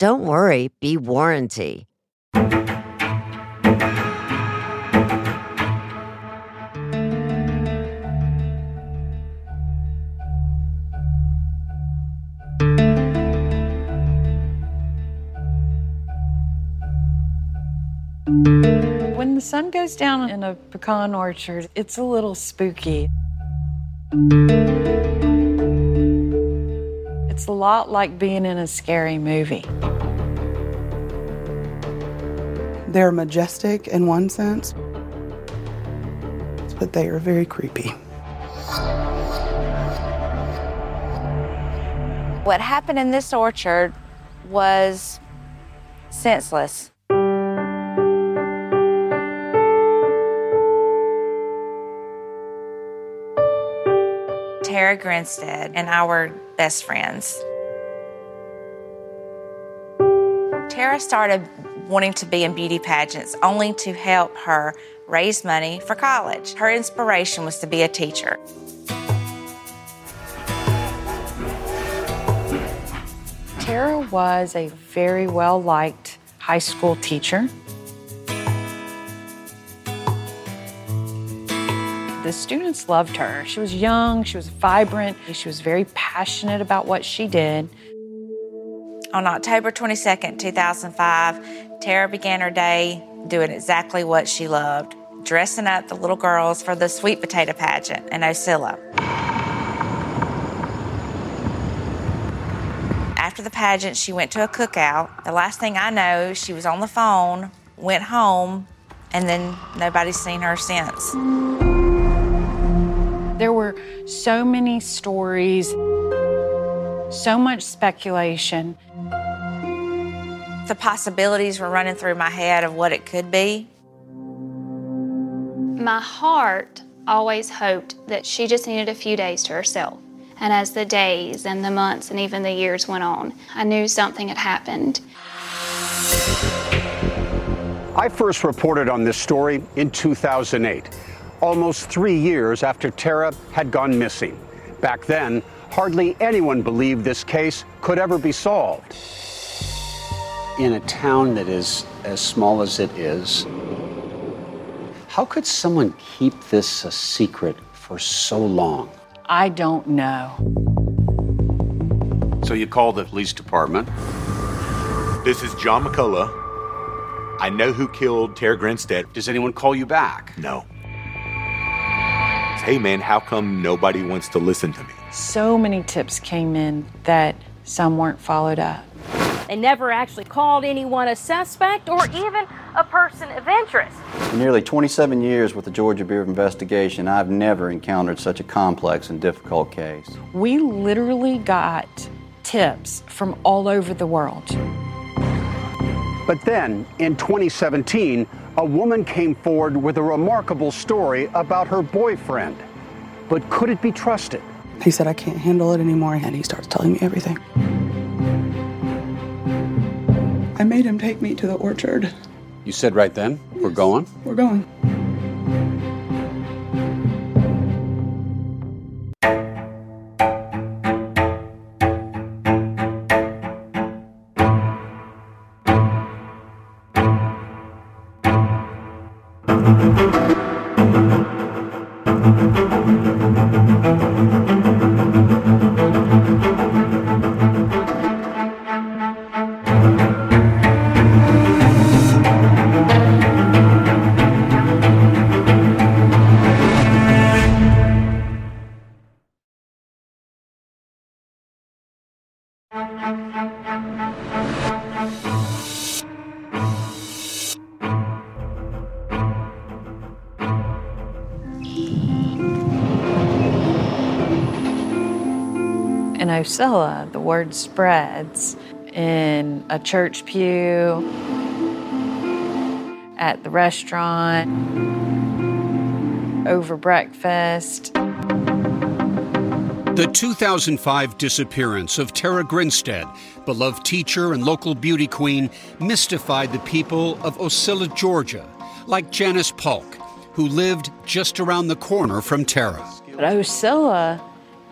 don't worry, be warranty. When the sun goes down in a pecan orchard, it's a little spooky. It's a lot like being in a scary movie. They're majestic in one sense, but they are very creepy. What happened in this orchard was senseless. Tara Grinstead and were best friends. Tara started wanting to be in beauty pageants only to help her raise money for college. Her inspiration was to be a teacher. Tara was a very well liked high school teacher. The students loved her. She was young, she was vibrant, she was very passionate about what she did. On October 22nd, 2005, Tara began her day doing exactly what she loved dressing up the little girls for the sweet potato pageant in Ocilla. After the pageant, she went to a cookout. The last thing I know, she was on the phone, went home, and then nobody's seen her since. There were so many stories, so much speculation. The possibilities were running through my head of what it could be. My heart always hoped that she just needed a few days to herself. And as the days and the months and even the years went on, I knew something had happened. I first reported on this story in 2008, almost three years after Tara had gone missing. Back then, hardly anyone believed this case could ever be solved. In a town that is as small as it is, how could someone keep this a secret for so long? I don't know. So you call the police department. This is John McCullough. I know who killed Tara Grinstead. Does anyone call you back? No. Hey man, how come nobody wants to listen to me? So many tips came in that some weren't followed up. They never actually called anyone a suspect or even a person of interest. In nearly 27 years with the Georgia Bureau of Investigation, I've never encountered such a complex and difficult case. We literally got tips from all over the world. But then, in 2017, a woman came forward with a remarkable story about her boyfriend. But could it be trusted? He said, I can't handle it anymore, and he starts telling me everything. I made him take me to the orchard. You said right then, we're going? We're going. Ocilla, the word spreads in a church pew, at the restaurant, over breakfast. The 2005 disappearance of Tara Grinstead, beloved teacher and local beauty queen, mystified the people of Ocilla, Georgia, like Janice Polk, who lived just around the corner from Tara. But Ocilla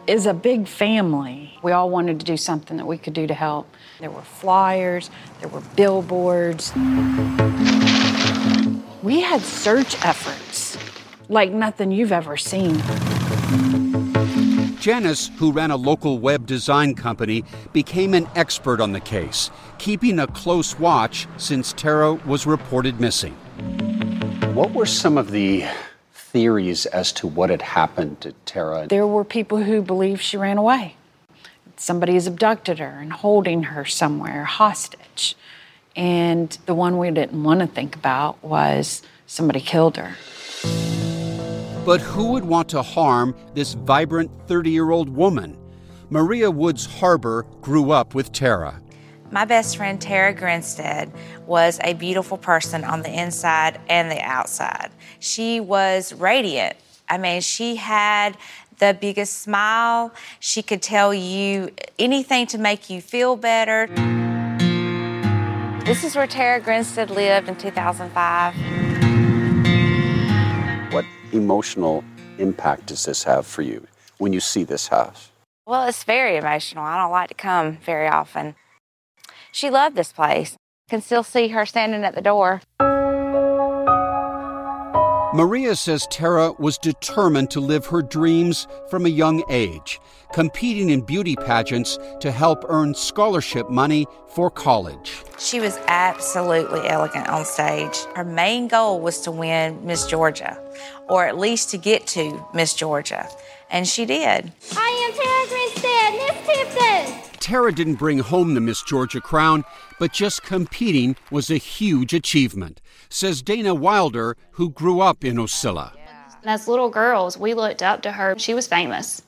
is a big family. We all wanted to do something that we could do to help. There were flyers, there were billboards. We had search efforts like nothing you've ever seen. Janice, who ran a local web design company, became an expert on the case, keeping a close watch since Tara was reported missing. What were some of the theories as to what had happened to Tara? There were people who believed she ran away. Somebody has abducted her and holding her somewhere hostage. And the one we didn't want to think about was somebody killed her. But who would want to harm this vibrant 30 year old woman? Maria Woods Harbor grew up with Tara. My best friend Tara Grinstead was a beautiful person on the inside and the outside. She was radiant. I mean, she had the biggest smile. She could tell you anything to make you feel better. This is where Tara Grinstead lived in 2005. What emotional impact does this have for you when you see this house? Well, it's very emotional. I don't like to come very often. She loved this place. Can still see her standing at the door. Maria says Tara was determined to live her dreams from a young age, competing in beauty pageants to help earn scholarship money for college. She was absolutely elegant on stage. Her main goal was to win Miss Georgia, or at least to get to Miss Georgia. And she did. I am Tara Grinstead, Miss Tifton. Tara didn't bring home the Miss Georgia crown, but just competing was a huge achievement, says Dana Wilder, who grew up in Ocilla. As little girls, we looked up to her. She was famous.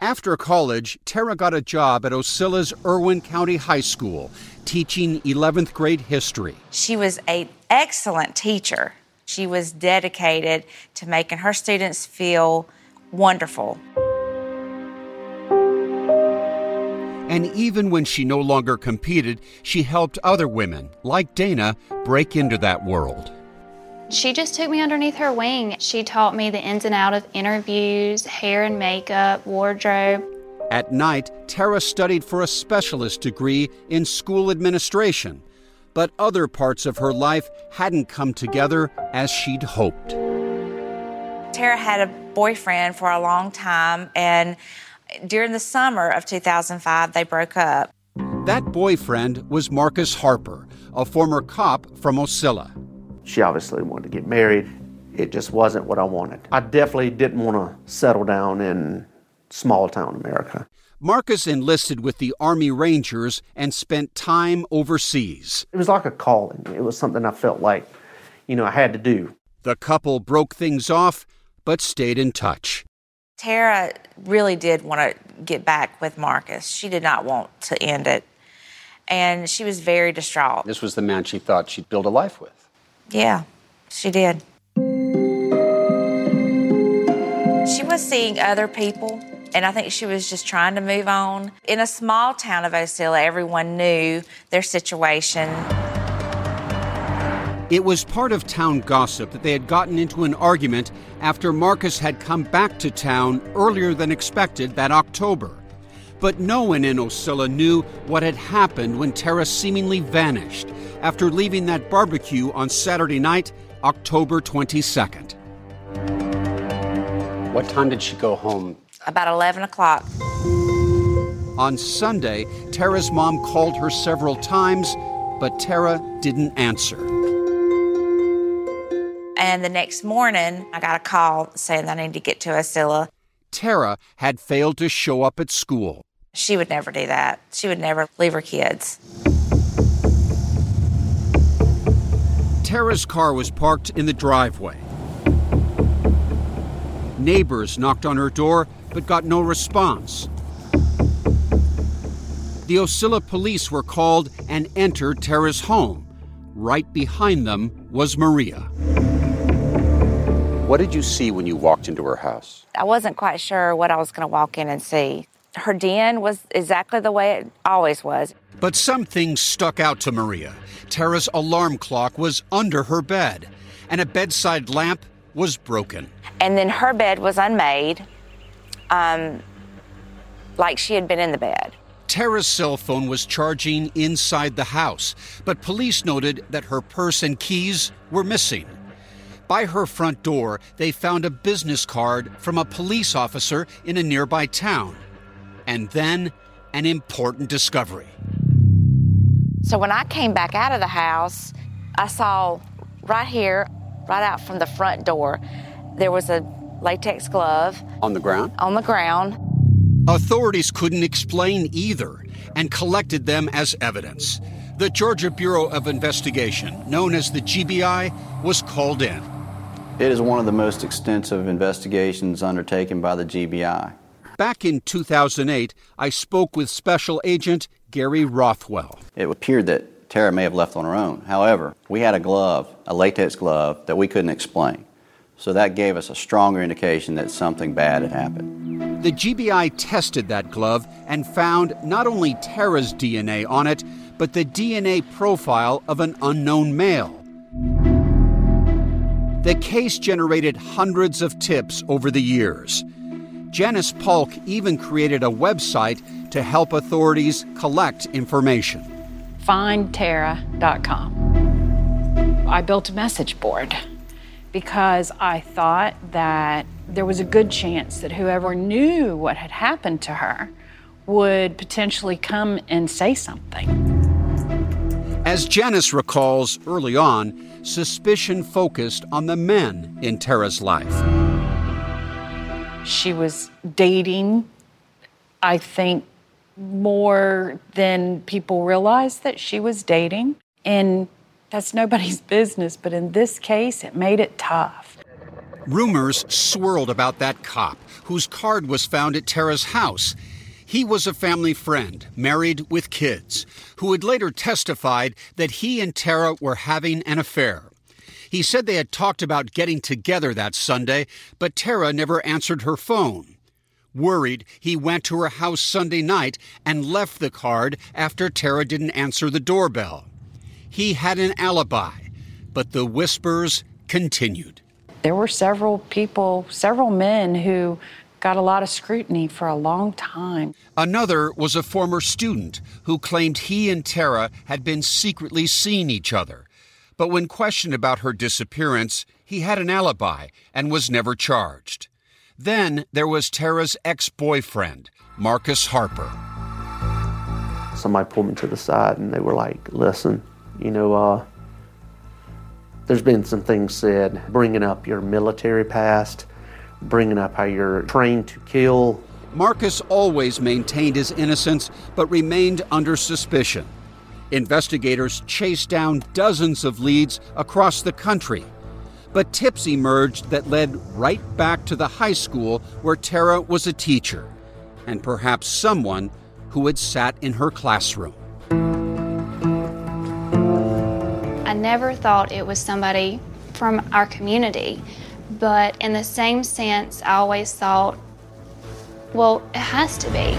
After college, Tara got a job at Ocilla's Irwin County High School, teaching 11th grade history. She was an excellent teacher. She was dedicated to making her students feel wonderful. And even when she no longer competed, she helped other women, like Dana, break into that world. She just took me underneath her wing. She taught me the ins and out of interviews, hair and makeup, wardrobe. At night, Tara studied for a specialist degree in school administration, but other parts of her life hadn't come together as she'd hoped. Tara had a boyfriend for a long time, and during the summer of 2005, they broke up. That boyfriend was Marcus Harper, a former cop from Ocilla. She obviously wanted to get married. It just wasn't what I wanted. I definitely didn't want to settle down in small town America. Marcus enlisted with the Army Rangers and spent time overseas. It was like a calling. It was something I felt like, you know, I had to do. The couple broke things off, but stayed in touch. Tara really did want to get back with Marcus. She did not want to end it. And she was very distraught. This was the man she thought she'd build a life with. Yeah, she did. She was seeing other people, and I think she was just trying to move on. In a small town of Ocilla, everyone knew their situation. It was part of town gossip that they had gotten into an argument after Marcus had come back to town earlier than expected that October. But no one in Ocilla knew what had happened when Tara seemingly vanished after leaving that barbecue on Saturday night, October 22nd. What time did she go home? About 11 o'clock. On Sunday, Tara's mom called her several times, but Tara didn't answer. And the next morning, I got a call saying that I need to get to Ocilla. Tara had failed to show up at school. She would never do that. She would never leave her kids. Tara's car was parked in the driveway. Neighbors knocked on her door but got no response. The Ocilla police were called and entered Tara's home. Right behind them was Maria. What did you see when you walked into her house? I wasn't quite sure what I was going to walk in and see. Her den was exactly the way it always was. But some things stuck out to Maria. Tara's alarm clock was under her bed, and a bedside lamp was broken. And then her bed was unmade, um, like she had been in the bed. Tara's cell phone was charging inside the house, but police noted that her purse and keys were missing. By her front door, they found a business card from a police officer in a nearby town. And then an important discovery. So when I came back out of the house, I saw right here, right out from the front door, there was a latex glove On the ground? on the ground. Authorities couldn't explain either and collected them as evidence. The Georgia Bureau of Investigation, known as the GBI, was called in. It is one of the most extensive investigations undertaken by the GBI. Back in 2008, I spoke with Special Agent Gary Rothwell. It appeared that Tara may have left on her own. However, we had a glove, a latex glove, that we couldn't explain. So that gave us a stronger indication that something bad had happened. The GBI tested that glove and found not only Tara's DNA on it, but the DNA profile of an unknown male. The case generated hundreds of tips over the years. Janice Polk even created a website to help authorities collect information. findtara.com. I built a message board because I thought that there was a good chance that whoever knew what had happened to her would potentially come and say something. As Janice recalls early on, suspicion focused on the men in Tara's life. She was dating, I think, more than people realized that she was dating. And that's nobody's business, but in this case, it made it tough. Rumors swirled about that cop whose card was found at Tara's house. He was a family friend, married with kids, who had later testified that he and Tara were having an affair. He said they had talked about getting together that Sunday, but Tara never answered her phone. Worried, he went to her house Sunday night and left the card after Tara didn't answer the doorbell. He had an alibi, but the whispers continued. There were several people, several men who got a lot of scrutiny for a long time. Another was a former student who claimed he and Tara had been secretly seeing each other. But when questioned about her disappearance, he had an alibi and was never charged. Then there was Tara's ex boyfriend, Marcus Harper. Somebody pulled me to the side and they were like, listen, you know, uh, there's been some things said bringing up your military past, bringing up how you're trained to kill. Marcus always maintained his innocence but remained under suspicion. Investigators chased down dozens of leads across the country. But tips emerged that led right back to the high school where Tara was a teacher, and perhaps someone who had sat in her classroom. I never thought it was somebody from our community, but in the same sense, I always thought, well, it has to be.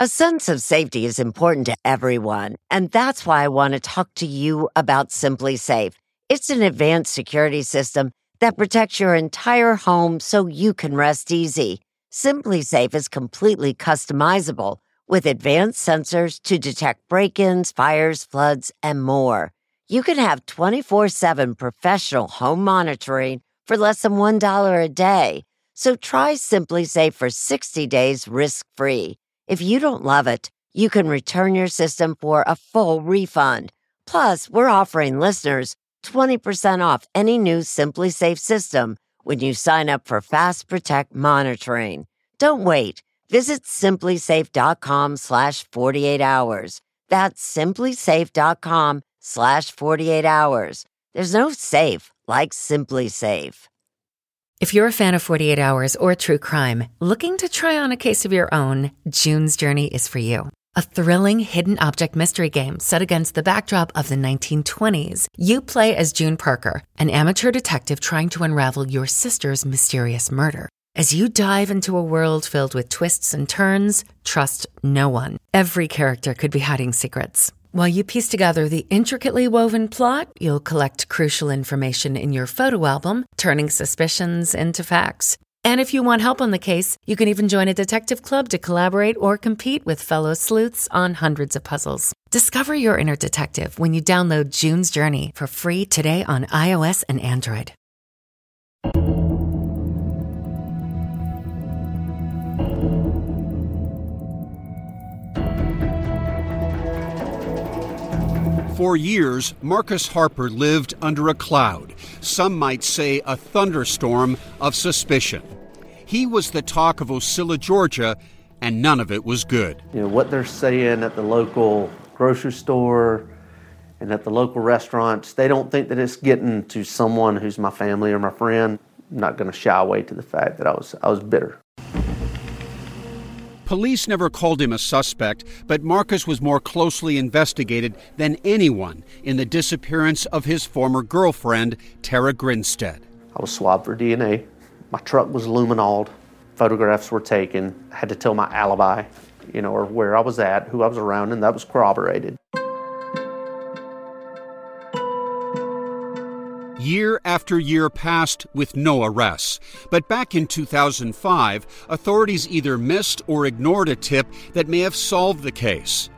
A sense of safety is important to everyone, and that's why I want to talk to you about SimpliSafe. It's an advanced security system that protects your entire home so you can rest easy. SimpliSafe is completely customizable with advanced sensors to detect break-ins, fires, floods, and more. You can have 24/7 professional home monitoring for less than $1 a day. So try SimpliSafe for 60 days risk-free. If you don't love it, you can return your system for a full refund. Plus, we're offering listeners 20% off any new SimpliSafe system when you sign up for Fast Protect monitoring. Don't wait. Visit simplisafe.com slash 48 hours. That's simplisafe.com slash 48 hours. There's no safe like SimpliSafe. If you're a fan of 48 Hours or true crime, looking to try on a case of your own, June's Journey is for you. A thrilling hidden object mystery game set against the backdrop of the 1920s. You play as June Parker, an amateur detective trying to unravel your sister's mysterious murder. As you dive into a world filled with twists and turns, trust no one. Every character could be hiding secrets. While you piece together the intricately woven plot, you'll collect crucial information in your photo album, turning suspicions into facts. And if you want help on the case, you can even join a detective club to collaborate or compete with fellow sleuths on hundreds of puzzles. Discover your inner detective when you download June's Journey for free today on iOS and Android. For years, Marcus Harper lived under a cloud, some might say a thunderstorm of suspicion. He was the talk of Ocilla, Georgia, and none of it was good. You know, what they're saying at the local grocery store and at the local restaurants, they don't think that it's getting to someone who's my family or my friend. I'm not going to shy away to the fact that I was, I was bitter. Police never called him a suspect, but Marcus was more closely investigated than anyone in the disappearance of his former girlfriend, Tara Grinstead. I was swabbed for DNA. My truck was luminoled. Photographs were taken. I had to tell my alibi, you know, or where I was at, who I was around, and that was corroborated. Year after year passed with no arrests. But back in 2005, authorities either missed or ignored a tip that may have solved the case.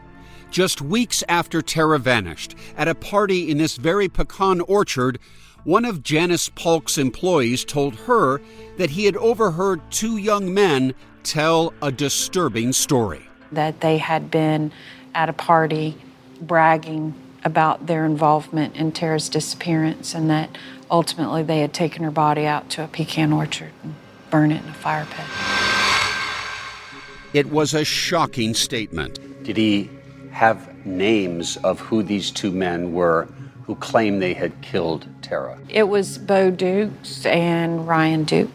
Just weeks after Tara vanished, at a party in this very pecan orchard, one of Janice Polk's employees told her that he had overheard two young men tell a disturbing story. That they had been at a party bragging about their involvement in Tara's disappearance and that ultimately they had taken her body out to a pecan orchard and burned it in a fire pit. It was a shocking statement. Did he have names of who these two men were who claimed they had killed Tara? It was Bo Dukes and Ryan Duke.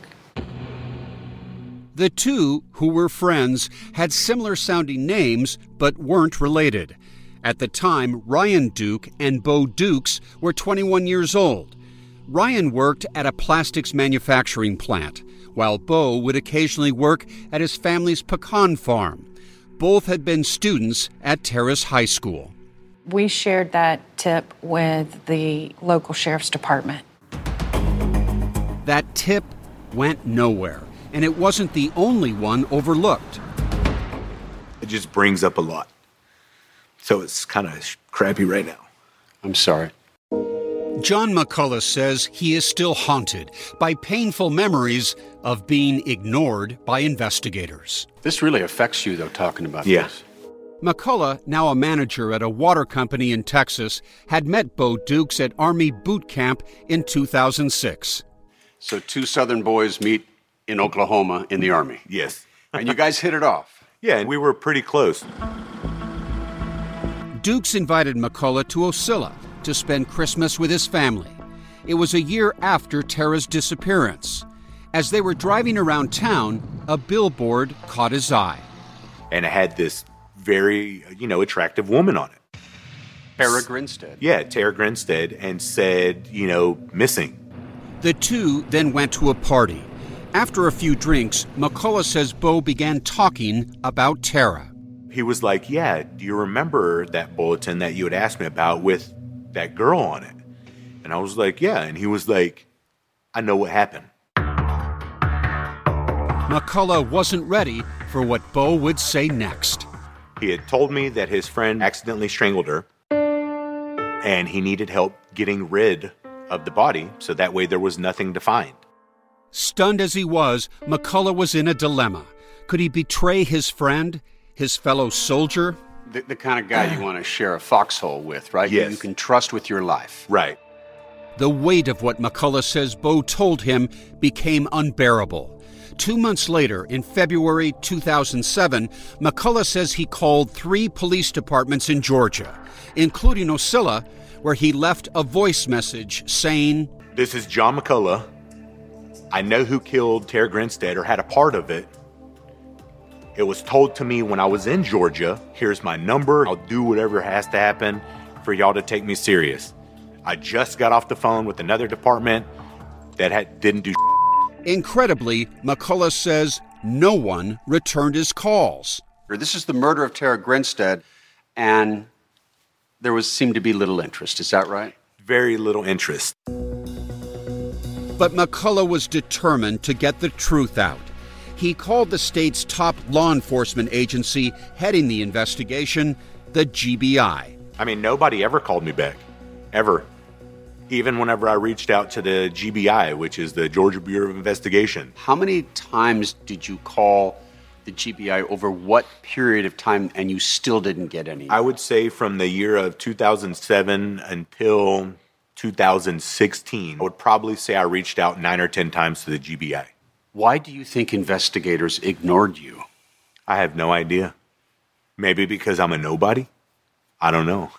The two, who were friends, had similar sounding names but weren't related. At the time, Ryan Duke and Bo Dukes were 21 years old. Ryan worked at a plastics manufacturing plant, while Bo would occasionally work at his family's pecan farm. Both had been students at Tara's High School. We shared that tip with the local sheriff's department. That tip went nowhere, and it wasn't the only one overlooked. It just brings up a lot. So it's kind of crappy right now. I'm sorry. John McCullough says he is still haunted by painful memories of being ignored by investigators. This really affects you, though, talking about Yeah. this. McCullough, now a manager at a water company in Texas, had met Bo Dukes at Army boot camp in 2006. So, two Southern boys meet in Oklahoma in the Army. Yes. And you guys hit it off. Yeah, and we were pretty close. Dukes invited McCullough to Ocilla to spend Christmas with his family. It was a year after Tara's disappearance. As they were driving around town, a billboard caught his eye. And it had this very, you know, attractive woman on it. Tara Grinstead. Yeah, Tara Grinstead, and said, you know, missing. The two then went to a party. After a few drinks, McCullough says Bo began talking about Tara. He was like, Yeah, do you remember that bulletin that you had asked me about with that girl on it? And I was like, Yeah. And he was like, I know what happened. McCullough wasn't ready for what Bo would say next. He had told me that his friend accidentally strangled her and he needed help getting rid of the body so that way there was nothing to find. Stunned as he was, McCullough was in a dilemma. Could he betray his friend, his fellow soldier? The, the kind of guy you want to share a foxhole with, right? Yes. You can trust with your life. Right. The weight of what McCullough says Bo told him became unbearable. Two months later, in February 2007, McCullough says he called three police departments in Georgia, including Ocilla, where he left a voice message saying, This is John McCullough. I know who killed Tara Grinstead or had a part of it. It was told to me when I was in Georgia. Here's my number. I'll do whatever has to happen for y'all to take me serious. I just got off the phone with another department that had, didn't do. Incredibly, McCullough says no one returned his calls. This is the murder of Tara Grinstead, and there was seemed to be little interest. Is that right? Very little interest. But McCullough was determined to get the truth out. He called the state's top law enforcement agency heading the investigation, the GBI. I mean, nobody ever called me back. Ever. Even whenever I reached out to the GBI, which is the Georgia Bureau of Investigation. How many times did you call the GBI over what period of time and you still didn't get any? I would say from the year of 2007 until 2016, I would probably say I reached out nine or 10 times to the GBI. Why do you think investigators ignored you? I have no idea. Maybe because I'm a nobody? I don't know.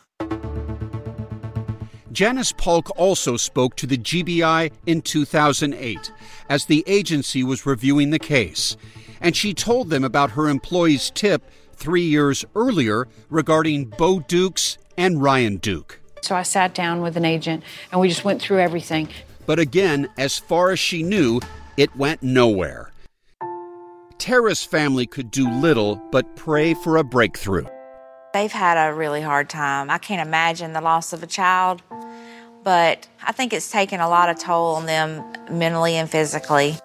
Janice Polk also spoke to the GBI in 2008 as the agency was reviewing the case, and she told them about her employee's tip three years earlier regarding Bo Dukes and Ryan Duke. So I sat down with an agent and we just went through everything. But again, as far as she knew, it went nowhere. Tara's family could do little but pray for a breakthrough. They've had a really hard time. I can't imagine the loss of a child, but I think it's taken a lot of toll on them mentally and physically.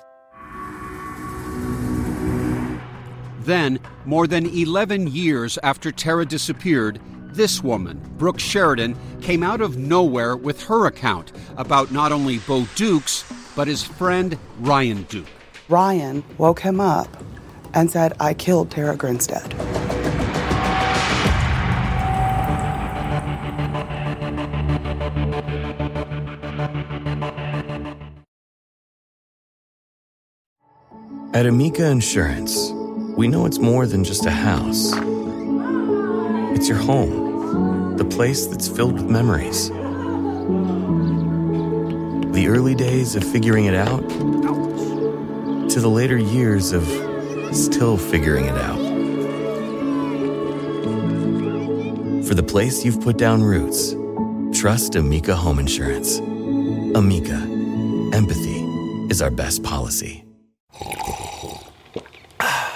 Then, more than 11 years after Tara disappeared, this woman, Brooke Sheridan, came out of nowhere with her account about not only Bo Dukes, but his friend Ryan Duke. Ryan woke him up and said, I killed Tara Grinstead. At Amica Insurance, we know it's more than just a house. It's your home, the place that's filled with memories. The early days of figuring it out to the later years of still figuring it out. For the place you've put down roots, trust Amica Home Insurance. Amica, empathy is our best policy.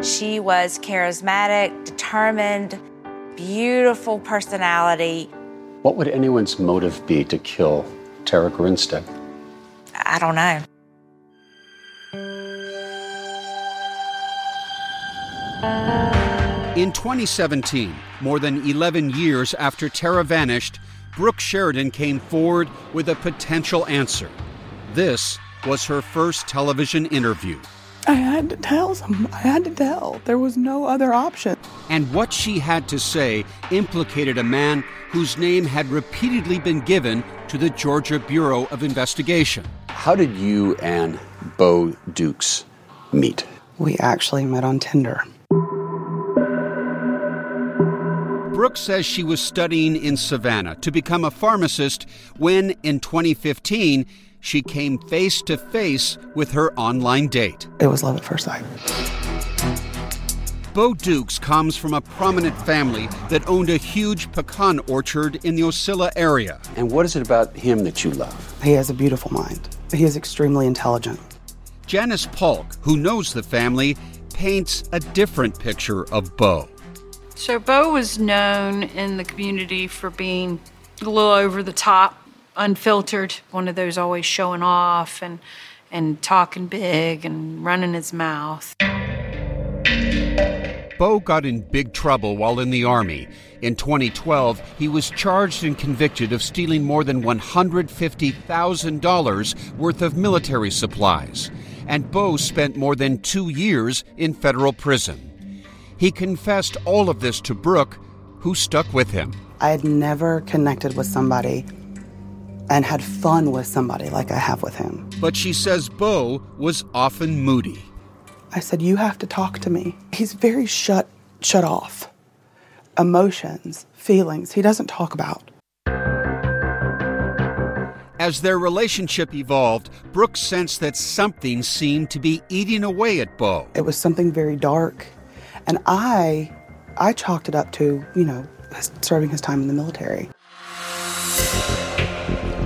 Was charismatic, determined, beautiful personality. What would anyone's motive be to kill Tara Grinstead? I don't know. In 2017, more than 11 years after Tara vanished, Brooke Sheridan came forward with a potential answer. This was her first television interview. I had to tell them. I had to tell. There was no other option. And what she had to say implicated a man whose name had repeatedly been given to the Georgia Bureau of Investigation. How did you and Bo Dukes meet? We actually met on Tinder. Brooke says she was studying in Savannah to become a pharmacist when, in 2015, she came face to face with her online date. It was love at first sight. Bo Dukes comes from a prominent family that owned a huge pecan orchard in the Ocilla area. And what is it about him that you love? He has a beautiful mind. He is extremely intelligent. Janice Polk, who knows the family, paints a different picture of Bo. So, Bo was known in the community for being a little over the top, unfiltered, one of those always showing off and, and talking big and running his mouth. Bo got in big trouble while in the Army. In 2012, he was charged and convicted of stealing more than $150,000 worth of military supplies. And Bo spent more than two years in federal prison. He confessed all of this to Brooke, who stuck with him. I had never connected with somebody and had fun with somebody like I have with him. But she says Bo was often moody. I said, "You have to talk to me." He's very shut shut off. Emotions, feelings, he doesn't talk about. As their relationship evolved, Brooke sensed that something seemed to be eating away at Bo. It was something very dark, and I I chalked it up to, you know, serving his time in the military.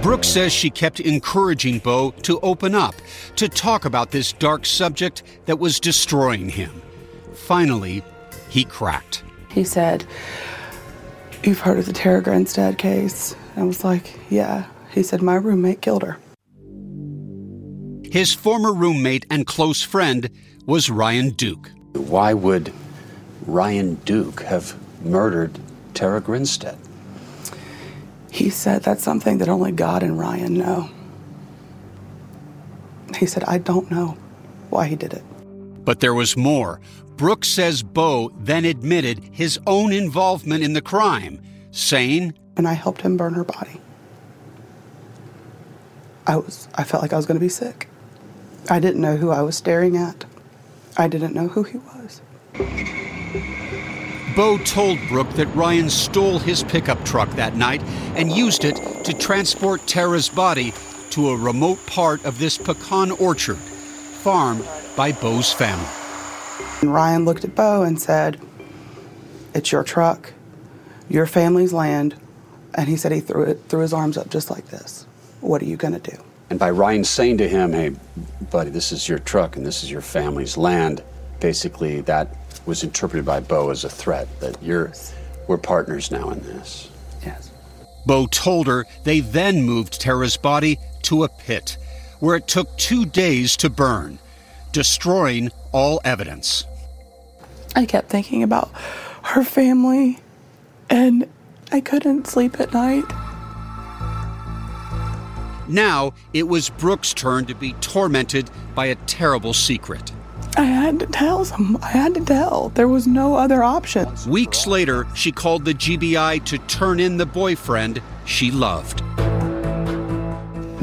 Brooke says she kept encouraging Bo to open up, to talk about this dark subject that was destroying him. Finally, he cracked. He said, You've heard of the Tara Grinstead case? I was like, Yeah. He said, My roommate killed her. His former roommate and close friend was Ryan Duke. Why would Ryan Duke have murdered Tara Grinstead? He said that's something that only God and Ryan know. He said, I don't know why he did it. But there was more. Brooks says Bo then admitted his own involvement in the crime, saying, And I helped him burn her body. I was I felt like I was going to be sick. I didn't know who I was staring at. I didn't know who he was. Bo told Brooke that Ryan stole his pickup truck that night and used it to transport Tara's body to a remote part of this pecan orchard, farmed by Bo's family. And Ryan looked at Bo and said, It's your truck, your family's land. And he said he threw it threw his arms up just like this. What are you gonna do? And by Ryan saying to him, hey, buddy, this is your truck and this is your family's land, basically that was interpreted by Bo as a threat that you're, we're partners now in this. Yes. Bo told her they then moved Tara's body to a pit where it took two days to burn, destroying all evidence. I kept thinking about her family and I couldn't sleep at night. Now it was Brooke's turn to be tormented by a terrible secret. I had to tell them. I had to tell. There was no other option. Weeks later, she called the GBI to turn in the boyfriend she loved.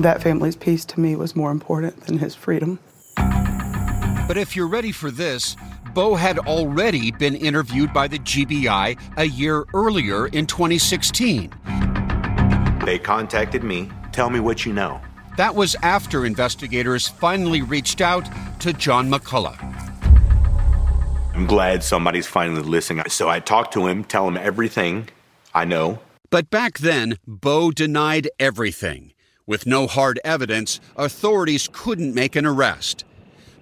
That family's peace to me was more important than his freedom. But if you're ready for this, Bo had already been interviewed by the GBI a year earlier in 2016. They contacted me. Tell me what you know. That was after investigators finally reached out to John McCullough. I'm glad somebody's finally listening. So I talked to him, tell him everything I know. But back then, Bo denied everything. With no hard evidence, authorities couldn't make an arrest.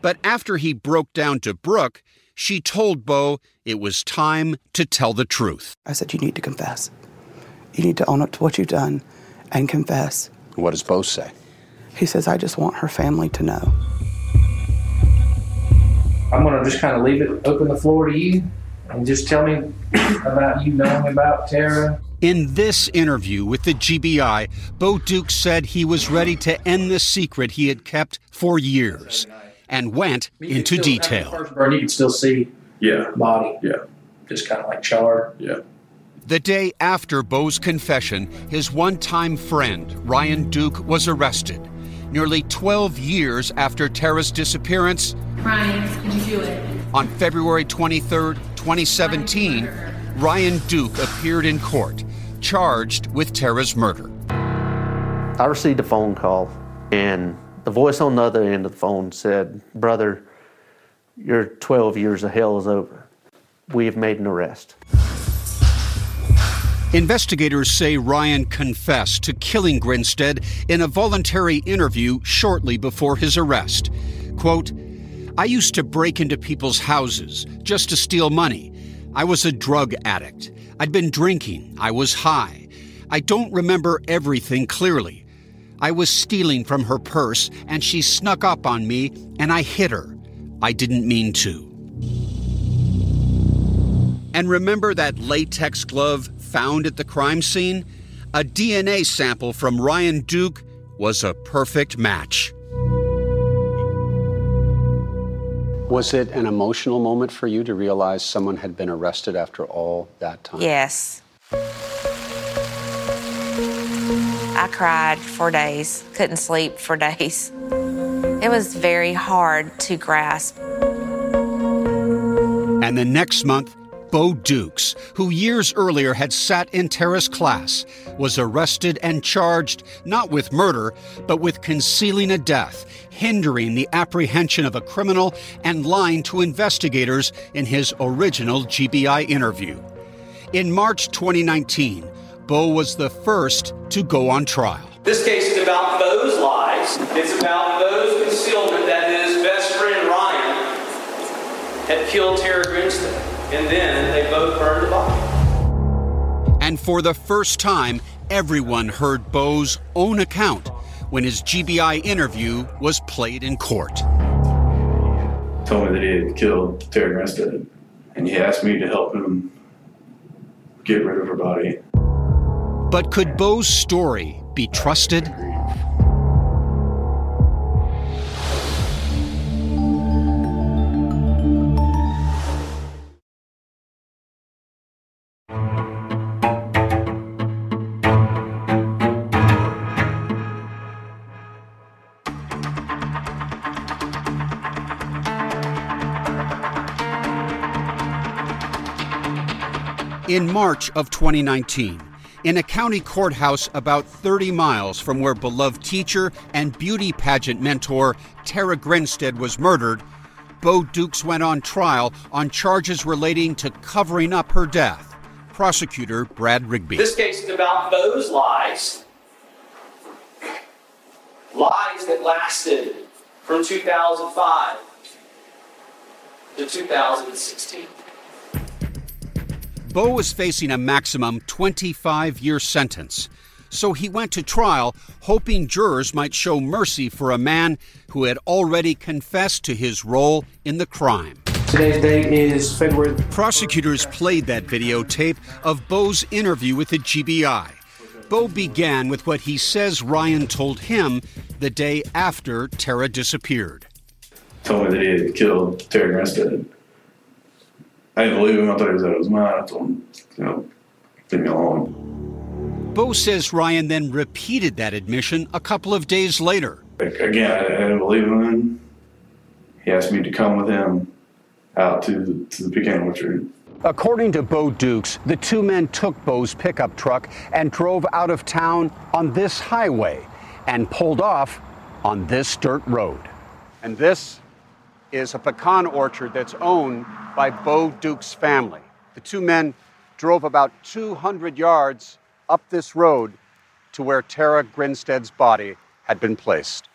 But after he broke down to Brooke, she told Bo it was time to tell the truth. I said, You need to confess. You need to own up to what you've done and confess. What does Bo say? He says, I just want her family to know. I'm going to just kind of leave it open the floor to you and just tell me about you knowing about Tara. In this interview with the GBI, Bo Dukes said he was ready to end the secret he had kept for years and went into detail. First burn, you can still see Yeah. body, Yeah. just kind of like charred. Yeah. The day after Bo's confession, his one time friend, Ryan Duke, was arrested. Nearly 12 years after Tara's disappearance, Ryan, did you do it? on February 23, 2017, Ryan Duke appeared in court, charged with Tara's murder. I received a phone call, and the voice on the other end of the phone said, Brother, your 12 years of hell is over. We have made an arrest. Investigators say Ryan confessed to killing Grinstead in a voluntary interview shortly before his arrest. Quote, I used to break into people's houses just to steal money. I was a drug addict. I'd been drinking. I was high. I don't remember everything clearly. I was stealing from her purse and she snuck up on me and I hit her. I didn't mean to. And remember that latex glove found at the crime scene? A DNA sample from Ryan Duke was a perfect match. Was it an emotional moment for you to realize someone had been arrested after all that time? Yes. I cried for days, couldn't sleep for days. It was very hard to grasp. And the next month, Bo Dukes, who years earlier had sat in Tara's class, was arrested and charged not with murder, but with concealing a death, hindering the apprehension of a criminal, and lying to investigators in his original GBI interview. In March 2019, Bo was the first to go on trial. This case is about Bo's lies. It's about Bo's concealment that his best friend Ryan had killed Tara Grinstead. And then they both burned the body. And for the first time, everyone heard Bo's own account when his GBI interview was played in court. Told me that he had killed Terry Grinstead, and he asked me to help him get rid of her body. But could Bo's story be trusted? In March of 2019, in a county courthouse about 30 miles from where beloved teacher and beauty pageant mentor Tara Grinstead was murdered, Bo Dukes went on trial on charges relating to covering up her death. Prosecutor Brad Rigby. This case is about Bo's lies. Lies that lasted from 2005 to 2016. Bo was facing a maximum 25 year sentence. So he went to trial hoping jurors might show mercy for a man who had already confessed to his role in the crime. Today's date is February. Prosecutors played that videotape of Bo's interview with the GBI. Bo began with what he says Ryan told him the day after Tara disappeared. Told me that he had killed Tara Grinstead. I didn't believe him. I thought he was out of his mind. I told him, you know, leave me alone. Bo says Ryan then repeated that admission a couple of days later. Like, again, I, I didn't believe him. He asked me to come with him out to the, to the pecan orchard. According to Bo Dukes, the two men took Bo's pickup truck and drove out of town on this highway and pulled off on this dirt road. And this is a pecan orchard that's owned by Bo Dukes' family. The two men drove about 200 yards up this road to where Tara Grinstead's body had been placed.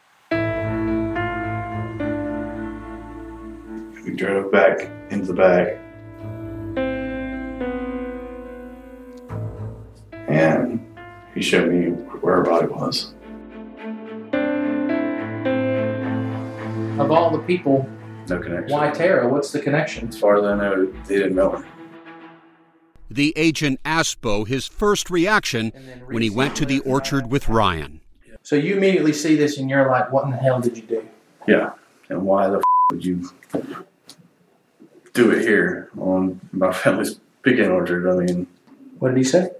We drove back into the back. And he showed me where her body was. Of all the people, No connection. why Tara? What's the connection? As far as I know, they didn't know her. The agent asked Bo his first reaction when he went to the uh, orchard with Ryan. So you immediately see this and you're like, what in the hell did you do? Yeah. And why the f- would you do it here on my family's pecan orchard? I mean, what did he say?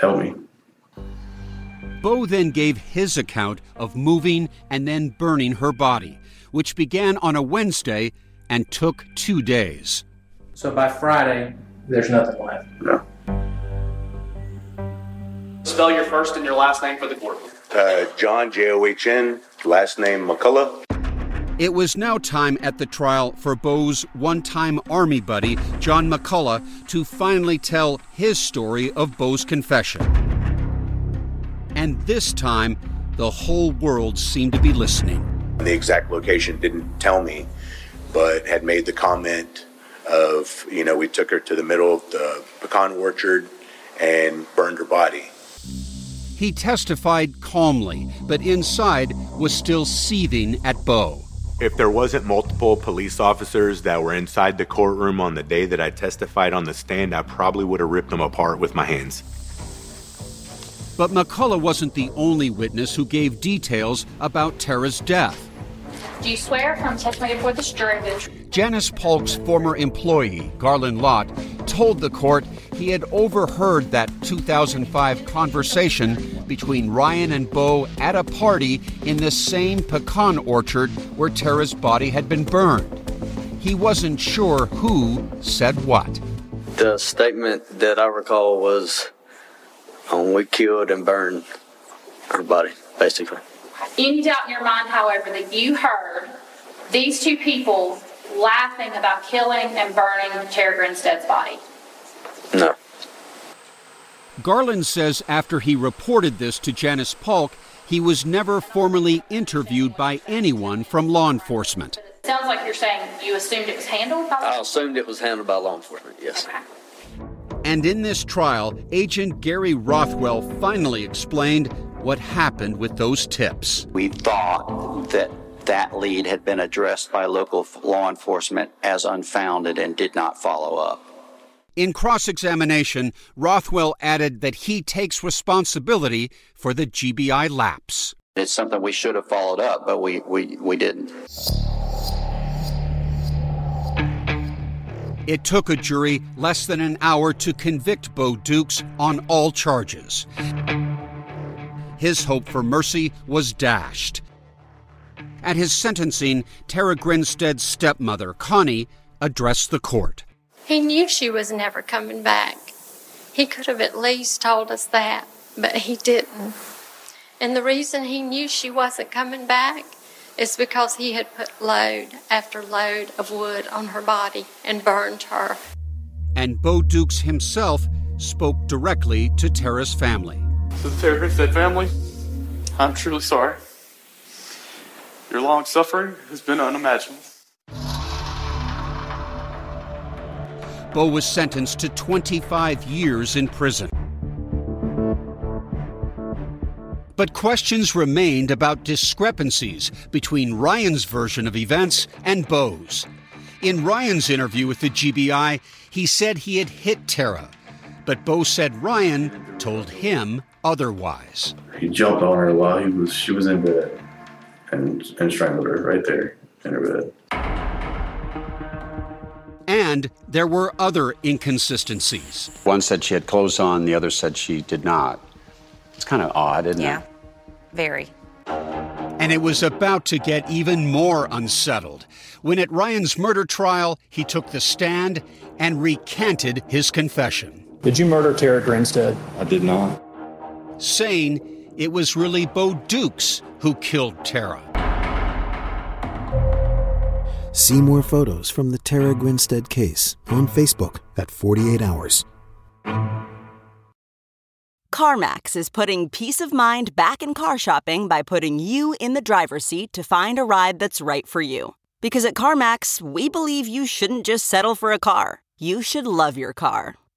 Help me. Bo then gave his account of moving and then burning her body, which began on a Wednesday and took two days. So by Friday, there's nothing left. No. Spell your first and your last name for the court. Uh, John, J O H N, last name McCullough. It was now time at the trial for Bo's one time Army buddy, John McCullough, to finally tell his story of Bo's confession. And this time, the whole world seemed to be listening. The exact location didn't tell me, but had made the comment of, you know, we took her to the middle of the pecan orchard and burned her body. He testified calmly, but inside was still seething at Bo. If there wasn't multiple police officers that were inside the courtroom on the day that I testified on the stand, I probably would have ripped them apart with my hands. But McCullough wasn't the only witness who gave details about Tara's death. Do you swear from testimony before this jury that Janice Polk's former employee, Garland Lott, told the court he had overheard that 2005 conversation between Ryan and Bo at a party in the same pecan orchard where Tara's body had been burned. He wasn't sure who said what. The statement that I recall was, um, "We killed and burned her body," basically. Any doubt in your mind, however, that you heard these two people laughing about killing and burning Tara Grinstead's body? No. Garland says after he reported this to Janice Polk, he was never formally interviewed by anyone from law enforcement. Sounds like you're saying you assumed it was handled by I assumed it was handled by law enforcement. Yes. Okay. And in this trial, Agent Gary Rothwell finally explained what happened with those tips. We thought that that lead had been addressed by local law enforcement as unfounded and did not follow up. In cross examination, Rothwell added that he takes responsibility for the GBI lapse. It's something we should have followed up, but we, we, we didn't. It took a jury less than an hour to convict Bo Dukes on all charges. His hope for mercy was dashed. At his sentencing, Tara Grinstead's stepmother, Connie, addressed the court. He knew she was never coming back. He could have at least told us that, but he didn't. And the reason he knew she wasn't coming back is because he had put load after load of wood on her body and burned her. And Bo Dukes himself spoke directly to Tara's family. To the Taylor Grinstead family, I'm truly sorry. Your long suffering has been unimaginable. Bo was sentenced to 25 years in prison. But questions remained about discrepancies between Ryan's version of events and Bo's. In Ryan's interview with the GBI, he said he had hit Tara, but Bo said Ryan told him otherwise. He jumped on her while he was she was in bed and and strangled her right there in her bed. And there were other inconsistencies. One said she had clothes on, the other said she did not. It's kind of odd, isn't Yeah, it? very. And it was about to get even more unsettled when, at Ryan's murder trial, he took the stand and recanted his confession, Did you murder Tara Grinstead? I did not. Saying it was really Bo Dukes who killed Tara. See more photos from the Tara Grinstead case on Facebook at 48 Hours. CarMax is putting peace of mind back in car shopping by putting you in the driver's seat to find a ride that's right for you. Because at CarMax, we believe you shouldn't just settle for a car, you should love your car.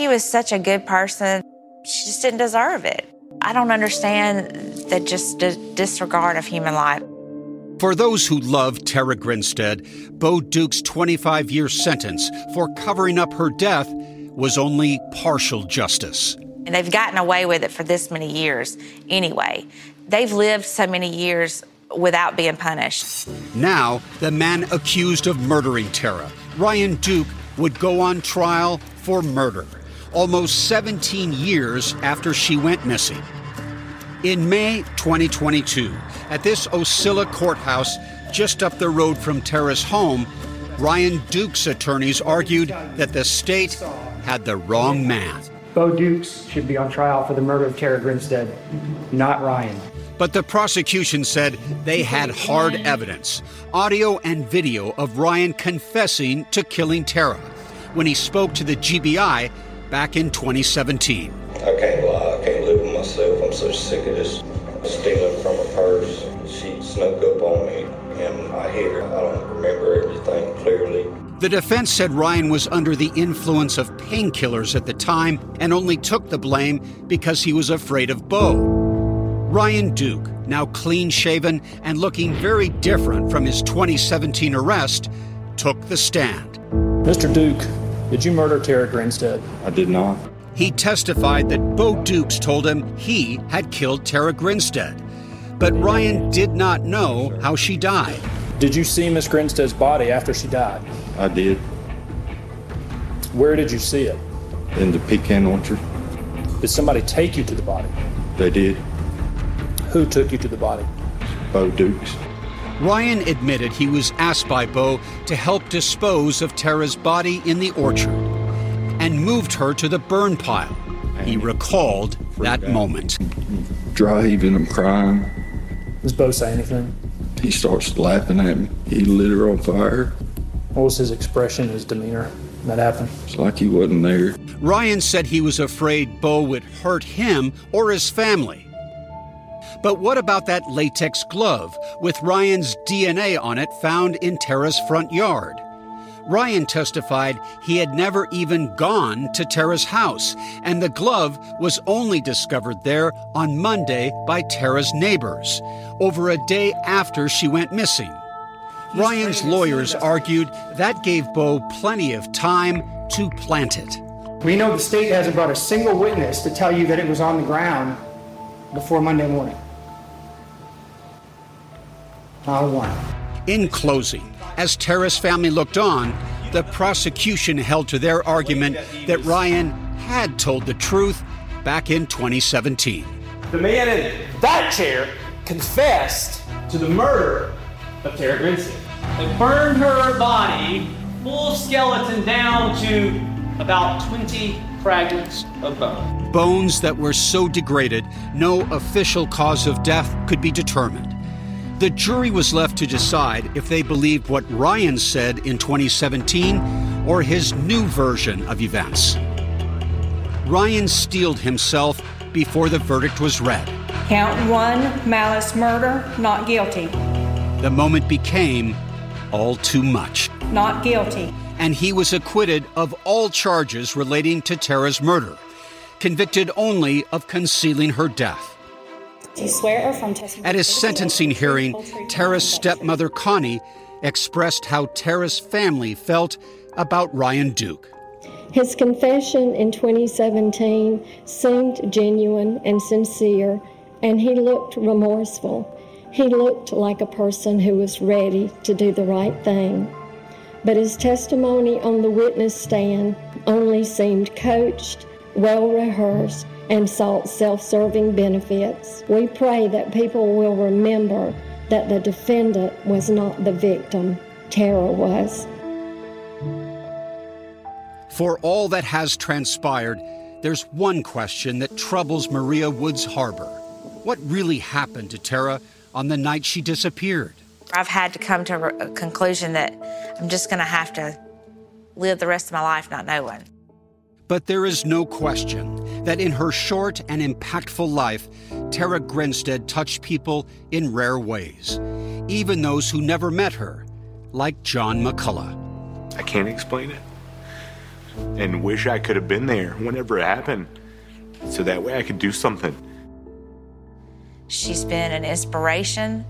She was such a good person. She just didn't deserve it. I don't understand the just di- disregard of human life. For those who love Tara Grinstead, Bo Dukes' 25 year sentence for covering up her death was only partial justice. And they've gotten away with it for this many years anyway. They've lived so many years without being punished. Now, the man accused of murdering Tara, Ryan Duke, would go on trial for murder, almost 17 years after she went missing. In May 2022, at this Ocilla courthouse just up the road from Tara's home, Ryan Duke's attorneys argued that the state had the wrong man. Bo Dukes should be on trial for the murder of Tara Grinstead, not Ryan. But the prosecution said they had hard evidence audio and video of Ryan confessing to killing Tara when he spoke to the GBI back in 2017. I can't lie. I can't live with myself. I'm so sick of this stealing from her purse. She snuck up on me and I hit her. I don't remember everything clearly. The defense said Ryan was under the influence of painkillers at the time and only took the blame because he was afraid of Bo. Ryan Duke, now clean shaven and looking very different from his 2017 arrest, took the stand. Mr. Duke, did you murder Tara Grinstead? I did not. He testified that Bo Dukes told him he had killed Tara Grinstead. But Ryan did not know how she died. Did you see Miss Grinstead's body after she died? I did. Where did you see it? In the pecan orchard. Did somebody take you to the body? They did. Who took you to the body? Bo Dukes. Ryan admitted he was asked by Bo to help dispose of Tara's body in the orchard and moved her to the burn pile. He recalled that moment. Driving, heaving, I'm crying. Does Bo say anything? He starts laughing at me. He lit her on fire. What was his expression, his demeanor when that happened? It's like he wasn't there. Ryan said he was afraid Bo would hurt him or his family. But what about that latex glove with Ryan's DNA on it found in Tara's front yard? Ryan testified he had never even gone to Tara's house, and the glove was only discovered there on Monday by Tara's neighbors, over a day after she went missing. Ryan's lawyers argued that gave Bo plenty of time to plant it. We know the state hasn't brought a single witness to tell you that it was on the ground before Monday morning. Not one. In closing, as Tara's family looked on, the prosecution held to their argument that Ryan had told the truth back in 2017. The man in that chair confessed to the murder of Tara Grinstead. They burned her body, full skeleton, down to about 20 fragments of bone. Bones that were so degraded, no official cause of death could be determined. The jury was left to decide if they believed what Ryan said in 2017 or his new version of events. Ryan steeled himself before the verdict was read. Count one, malice murder, not guilty. The moment became all too much. Not guilty. And he was acquitted of all charges relating to Tara's murder, convicted only of concealing her death. At his sentencing hearing, Tara's stepmother, Connie, expressed how Tara's family felt about Ryan Duke. His confession in 2017 seemed genuine and sincere, and he looked remorseful. He looked like a person who was ready to do the right thing. But his testimony on the witness stand only seemed coached, well rehearsed, and sought self serving benefits. We pray that people will remember that the defendant was not the victim, Tara was. For all that has transpired, there's one question that troubles Maria Woods Harbor. What really happened to Tara on the night she disappeared? I've had to come to a conclusion that I'm just going to have to live the rest of my life not knowing. But there is no question that in her short and impactful life, Tara Grinstead touched people in rare ways, even those who never met her, like John McCullough. I can't explain it. And wish I could have been there whenever it happened, so that way I could do something. She's been an inspiration.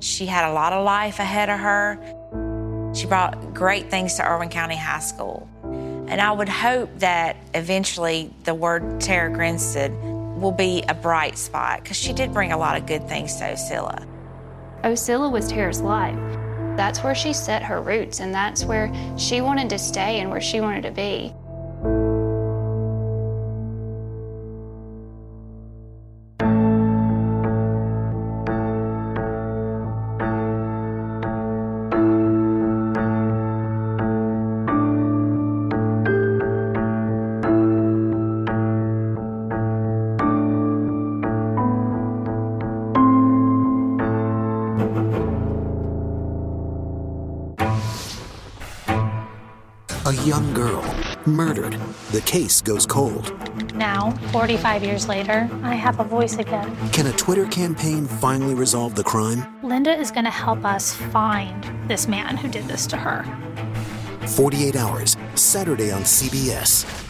She had a lot of life ahead of her. She brought great things to Irwin County High School. And I would hope that eventually the word Tara Grinstead will be a bright spot because she did bring a lot of good things to Ocilla. Ocilla was Tara's life. That's where she set her roots, and that's where she wanted to stay and where she wanted to be. Young girl murdered. The case goes cold. Now, 45 years later, I have a voice again. Can a Twitter campaign finally resolve the crime? Linda is going to help us find this man who did this to her. 48 Hours, Saturday on CBS.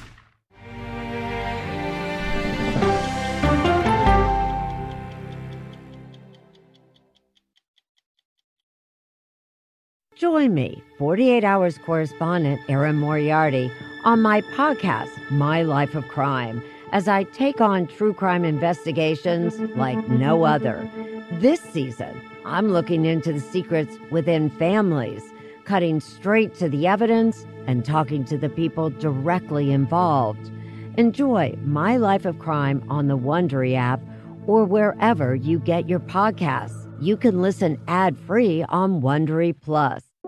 Join me, 48 Hours correspondent Erin Moriarty, on my podcast, My Life of Crime, as I take on true crime investigations like no other. This season, I'm looking into the secrets within families, cutting straight to the evidence and talking to the people directly involved. Enjoy My Life of Crime on the Wondery app or wherever you get your podcasts. You can listen ad-free on Wondery Plus.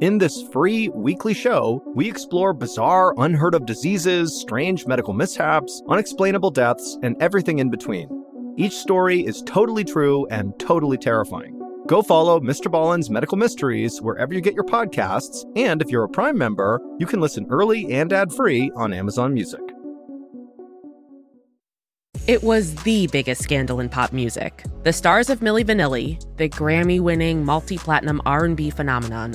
In this free weekly show, we explore bizarre, unheard of diseases, strange medical mishaps, unexplainable deaths, and everything in between. Each story is totally true and totally terrifying. Go follow Mr. Ballen's Medical Mysteries wherever you get your podcasts, and if you're a Prime member, you can listen early and ad free on Amazon Music. It was the biggest scandal in pop music. The stars of Milli Vanilli, the Grammy-winning multi-platinum R&B phenomenon,